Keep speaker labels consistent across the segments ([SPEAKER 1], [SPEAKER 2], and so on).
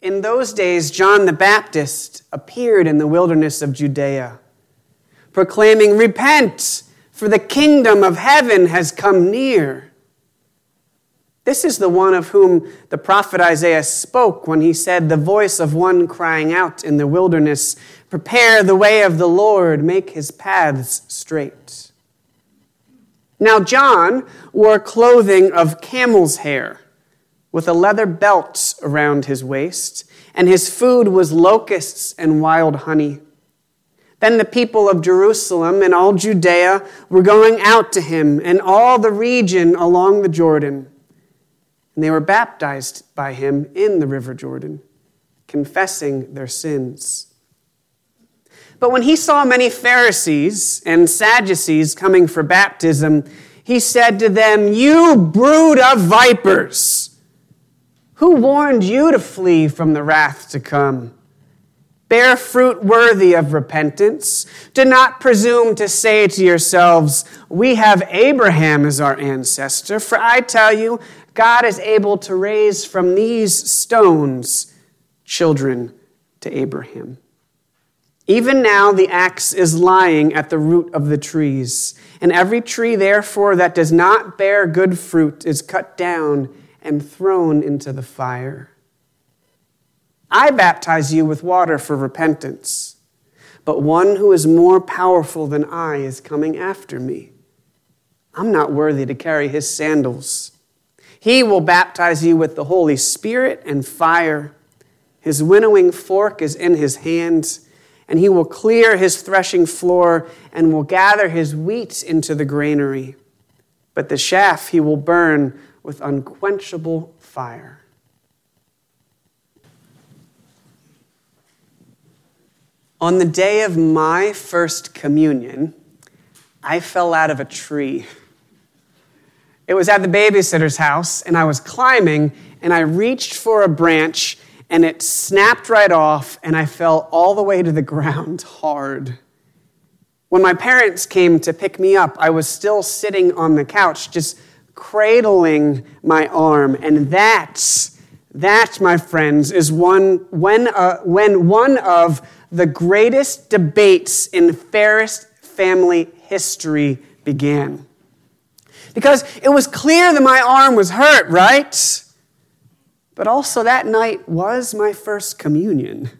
[SPEAKER 1] In those days, John the Baptist appeared in the wilderness of Judea, proclaiming, Repent, for the kingdom of heaven has come near. This is the one of whom the prophet Isaiah spoke when he said, The voice of one crying out in the wilderness, Prepare the way of the Lord, make his paths straight. Now, John wore clothing of camel's hair with a leather belt around his waist, and his food was locusts and wild honey. Then the people of Jerusalem and all Judea were going out to him, and all the region along the Jordan and they were baptized by him in the river Jordan, confessing their sins. But when he saw many Pharisees and Sadducees coming for baptism, he said to them, You brood of vipers! Who warned you to flee from the wrath to come? Bear fruit worthy of repentance. Do not presume to say to yourselves, We have Abraham as our ancestor. For I tell you, God is able to raise from these stones children to Abraham. Even now, the axe is lying at the root of the trees, and every tree, therefore, that does not bear good fruit is cut down and thrown into the fire. I baptize you with water for repentance, but one who is more powerful than I is coming after me. I'm not worthy to carry his sandals. He will baptize you with the Holy Spirit and fire. His winnowing fork is in his hands, and he will clear his threshing floor and will gather his wheat into the granary. But the chaff he will burn with unquenchable fire. On the day of my first communion, I fell out of a tree. It was at the babysitter's house, and I was climbing, and I reached for a branch, and it snapped right off, and I fell all the way to the ground hard. When my parents came to pick me up, I was still sitting on the couch, just cradling my arm, and that's, that, my friends, is one when, uh, when one of the greatest debates in Ferris family history began because it was clear that my arm was hurt, right? But also that night was my first communion.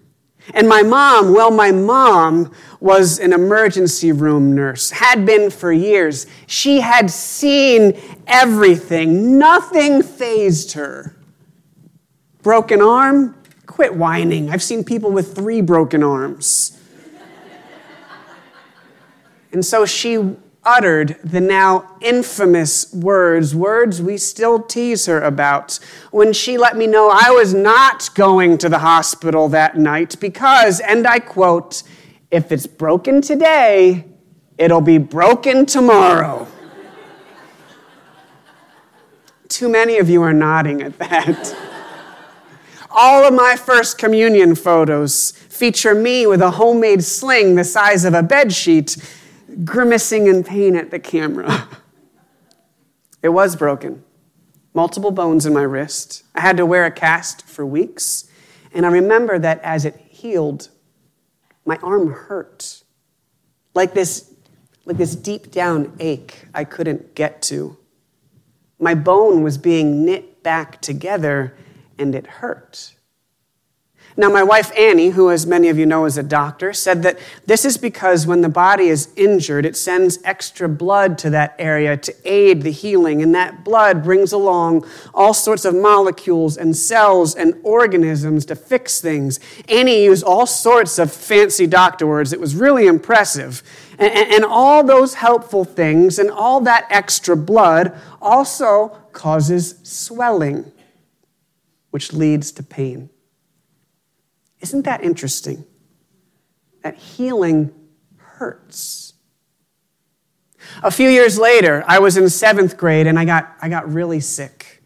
[SPEAKER 1] And my mom, well, my mom was an emergency room nurse, had been for years. She had seen everything, nothing fazed her. Broken arm? Quit whining. I've seen people with three broken arms. and so she uttered the now infamous words, words we still tease her about, when she let me know I was not going to the hospital that night because, and I quote, if it's broken today, it'll be broken tomorrow. Too many of you are nodding at that. All of my first communion photos feature me with a homemade sling the size of a bed sheet grimacing in pain at the camera. It was broken. Multiple bones in my wrist. I had to wear a cast for weeks. And I remember that as it healed, my arm hurt. Like this, like this deep down ache I couldn't get to. My bone was being knit back together and it hurt. Now, my wife Annie, who, as many of you know, is a doctor, said that this is because when the body is injured, it sends extra blood to that area to aid the healing, and that blood brings along all sorts of molecules and cells and organisms to fix things. Annie used all sorts of fancy doctor words. It was really impressive. And, and all those helpful things and all that extra blood also causes swelling, which leads to pain. Isn't that interesting? That healing hurts. A few years later, I was in seventh grade and I got, I got really sick.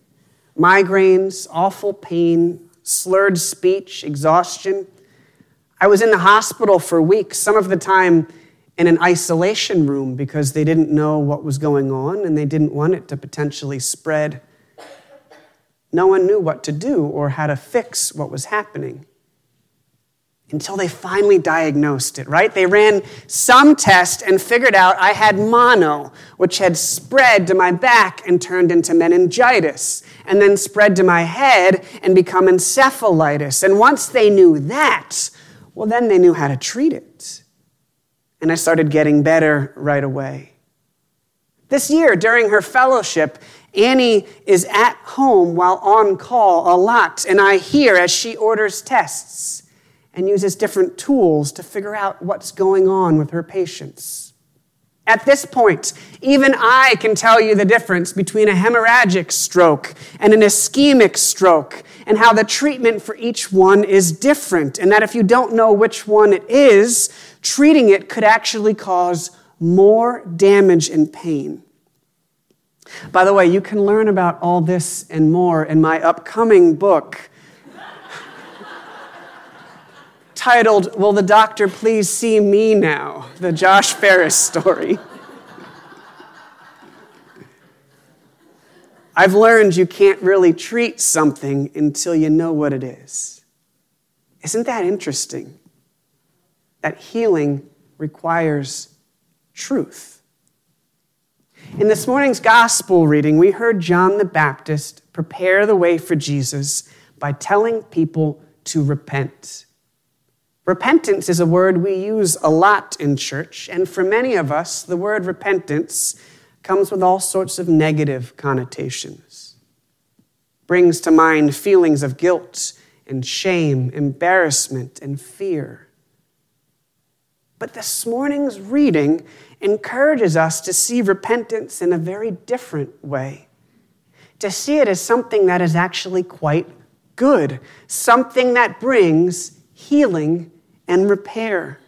[SPEAKER 1] Migraines, awful pain, slurred speech, exhaustion. I was in the hospital for weeks, some of the time in an isolation room because they didn't know what was going on and they didn't want it to potentially spread. no one knew what to do or how to fix what was happening until they finally diagnosed it, right? They ran some test and figured out I had mono, which had spread to my back and turned into meningitis, and then spread to my head and become encephalitis. And once they knew that, well, then they knew how to treat it. And I started getting better right away. This year, during her fellowship, Annie is at home while on call a lot, and I hear as she orders tests and uses different tools to figure out what's going on with her patients. At this point, even I can tell you the difference between a hemorrhagic stroke and an ischemic stroke, and how the treatment for each one is different, and that if you don't know which one it is, treating it could actually cause more damage and pain. By the way, you can learn about all this and more in my upcoming book, titled, Will the Doctor Please See Me Now? The Josh Ferris story. I've learned you can't really treat something until you know what it is. Isn't that interesting? That healing requires truth. In this morning's gospel reading, we heard John the Baptist prepare the way for Jesus by telling people to repent. Repentance is a word we use a lot in church, and for many of us, the word repentance comes with all sorts of negative connotations. Brings to mind feelings of guilt and shame, embarrassment and fear. But this morning's reading encourages us to see repentance in a very different way. To see it as something that is actually quite good, something that brings healing and repair.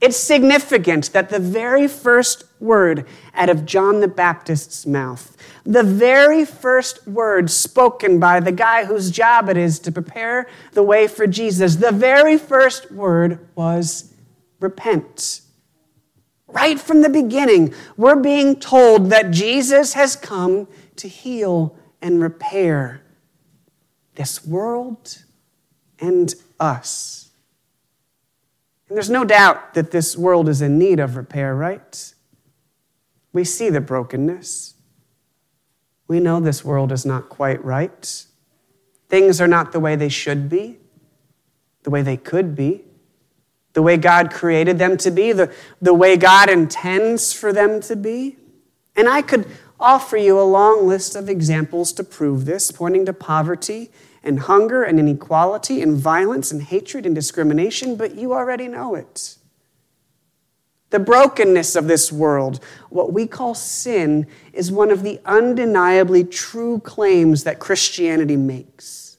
[SPEAKER 1] It's significant that the very first word out of John the Baptist's mouth, the very first word spoken by the guy whose job it is to prepare the way for Jesus, the very first word was repent. Right from the beginning, we're being told that Jesus has come to heal and repair this world and us. And there's no doubt that this world is in need of repair, right? We see the brokenness. We know this world is not quite right. Things are not the way they should be, the way they could be, the way God created them to be, the, the way God intends for them to be. And I could offer you a long list of examples to prove this, pointing to poverty and hunger and inequality and violence and hatred and discrimination, but you already know it. The brokenness of this world, what we call sin, is one of the undeniably true claims that Christianity makes.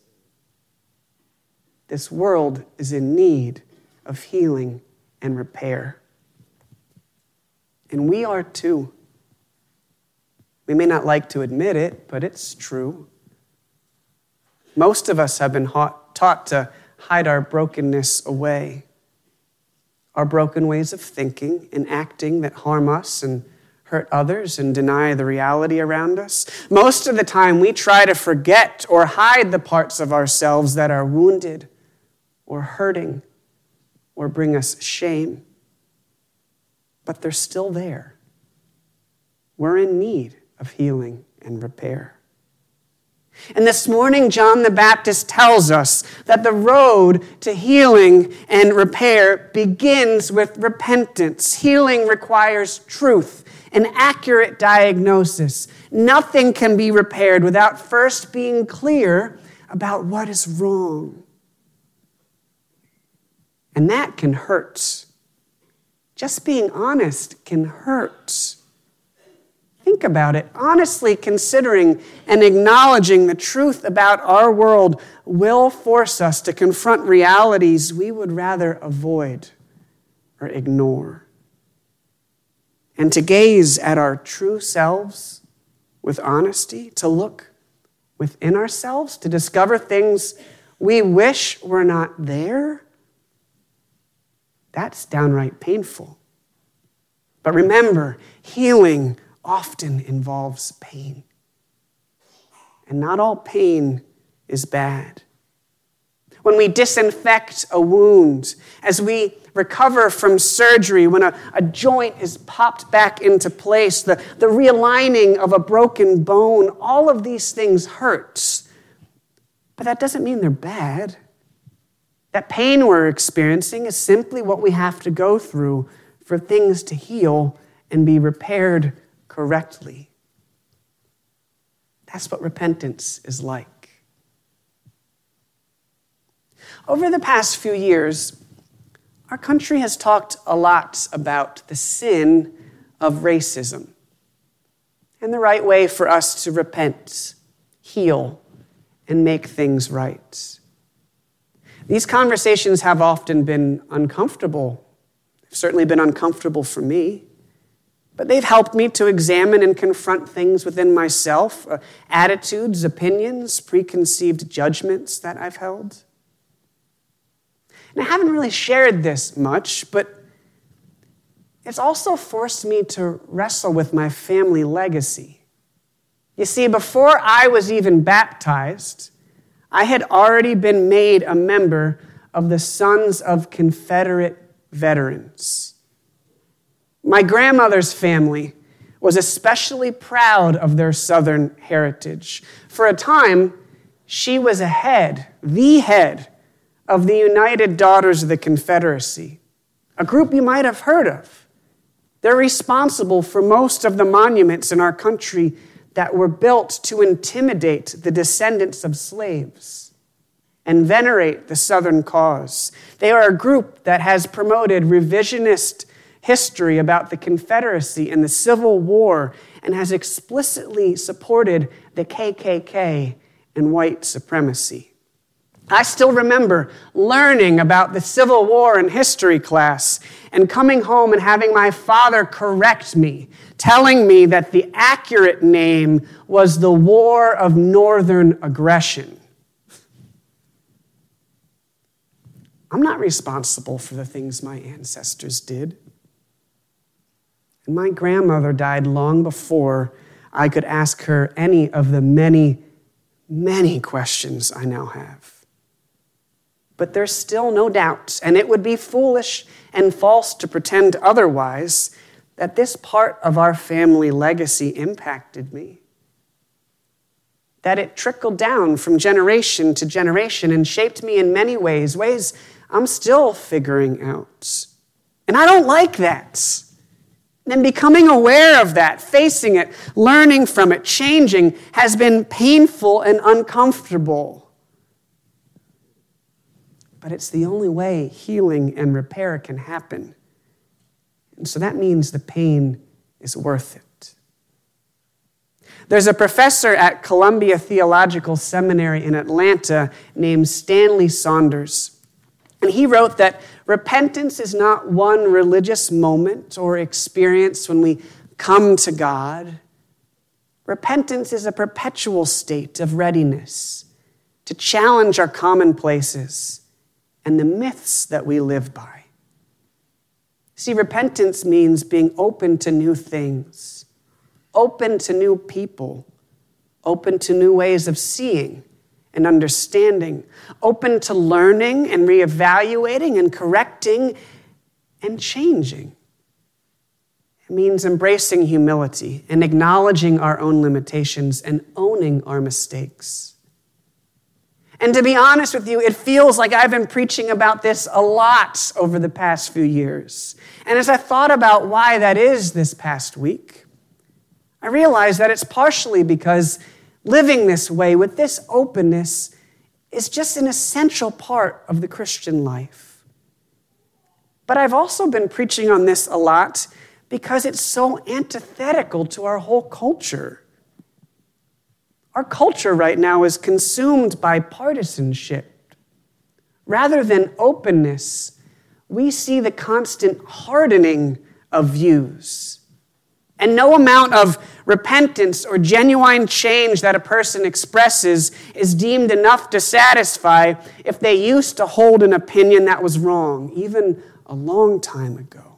[SPEAKER 1] This world is in need of healing and repair. And we are too. We may not like to admit it, but it's true. Most of us have been taught to hide our brokenness away, our broken ways of thinking and acting that harm us and hurt others and deny the reality around us. Most of the time, we try to forget or hide the parts of ourselves that are wounded or hurting or bring us shame. But they're still there. We're in need of healing and repair. And this morning, John the Baptist tells us that the road to healing and repair begins with repentance. Healing requires truth, an accurate diagnosis. Nothing can be repaired without first being clear about what is wrong. And that can hurt. Just being honest can hurt. Think about it. Honestly, considering and acknowledging the truth about our world will force us to confront realities we would rather avoid or ignore. And to gaze at our true selves with honesty, to look within ourselves, to discover things we wish were not there, that's downright painful. But remember, healing often involves pain. And not all pain is bad. When we disinfect a wound, as we recover from surgery, when a, a joint is popped back into place, the, the realigning of a broken bone, all of these things hurts. But that doesn't mean they're bad. That pain we're experiencing is simply what we have to go through for things to heal and be repaired correctly. That's what repentance is like. Over the past few years, our country has talked a lot about the sin of racism and the right way for us to repent, heal, and make things right. These conversations have often been uncomfortable. Certainly been uncomfortable for me. But they've helped me to examine and confront things within myself uh, attitudes, opinions, preconceived judgments that I've held. And I haven't really shared this much, but it's also forced me to wrestle with my family legacy. You see, before I was even baptized, I had already been made a member of the Sons of Confederate Veterans. My grandmother's family was especially proud of their Southern heritage. For a time, she was a head, the head of the United Daughters of the Confederacy, a group you might have heard of. They're responsible for most of the monuments in our country that were built to intimidate the descendants of slaves and venerate the Southern cause. They are a group that has promoted revisionist history about the Confederacy and the Civil War and has explicitly supported the KKK and white supremacy. I still remember learning about the Civil War in history class and coming home and having my father correct me, telling me that the accurate name was the War of Northern Aggression. I'm not responsible for the things my ancestors did. My grandmother died long before I could ask her any of the many, many questions I now have. But there's still no doubt, and it would be foolish and false to pretend otherwise, that this part of our family legacy impacted me. That it trickled down from generation to generation and shaped me in many ways, ways I'm still figuring out. And I don't like that. And becoming aware of that, facing it, learning from it, changing has been painful and uncomfortable but it's the only way healing and repair can happen. And so that means the pain is worth it. There's a professor at Columbia Theological Seminary in Atlanta named Stanley Saunders. And he wrote that repentance is not one religious moment or experience when we come to God. Repentance is a perpetual state of readiness to challenge our commonplaces and the myths that we live by. See, repentance means being open to new things, open to new people, open to new ways of seeing and understanding, open to learning and reevaluating and correcting and changing. It means embracing humility and acknowledging our own limitations and owning our mistakes. And to be honest with you, it feels like I've been preaching about this a lot over the past few years. And as I thought about why that is this past week, I realized that it's partially because living this way with this openness is just an essential part of the Christian life. But I've also been preaching on this a lot because it's so antithetical to our whole culture. Our culture right now is consumed by partisanship. Rather than openness, we see the constant hardening of views. And no amount of repentance or genuine change that a person expresses is deemed enough to satisfy if they used to hold an opinion that was wrong, even a long time ago.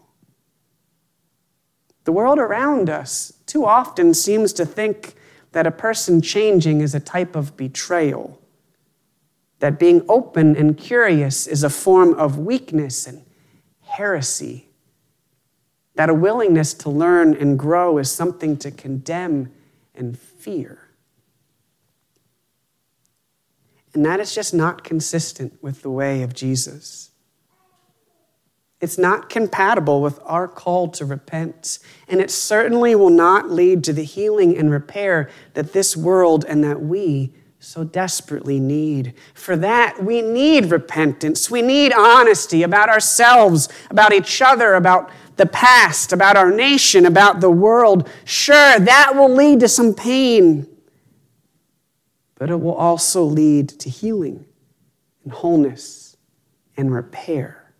[SPEAKER 1] The world around us too often seems to think that a person changing is a type of betrayal that being open and curious is a form of weakness and heresy, that a willingness to learn and grow is something to condemn and fear. And that is just not consistent with the way of Jesus. It's not compatible with our call to repent, and it certainly will not lead to the healing and repair that this world and that we so desperately need. For that, we need repentance. We need honesty about ourselves, about each other, about the past, about our nation, about the world. Sure, that will lead to some pain, but it will also lead to healing and wholeness and repair.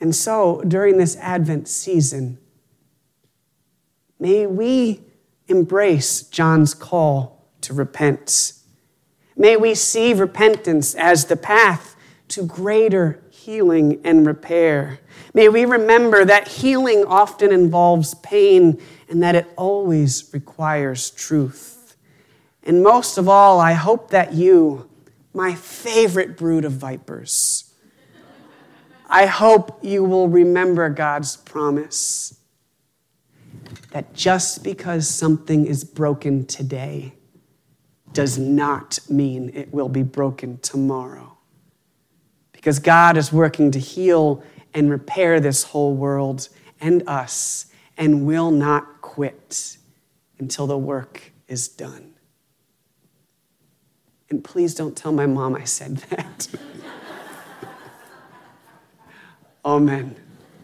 [SPEAKER 1] And so, during this Advent season, may we embrace John's call to repent. May we see repentance as the path to greater healing and repair. May we remember that healing often involves pain and that it always requires truth. And most of all, I hope that you, my favorite brood of vipers, I hope you will remember God's promise that just because something is broken today does not mean it will be broken tomorrow. Because God is working to heal and repair this whole world and us and will not quit until the work is done. And please don't tell my mom I said that. Amen.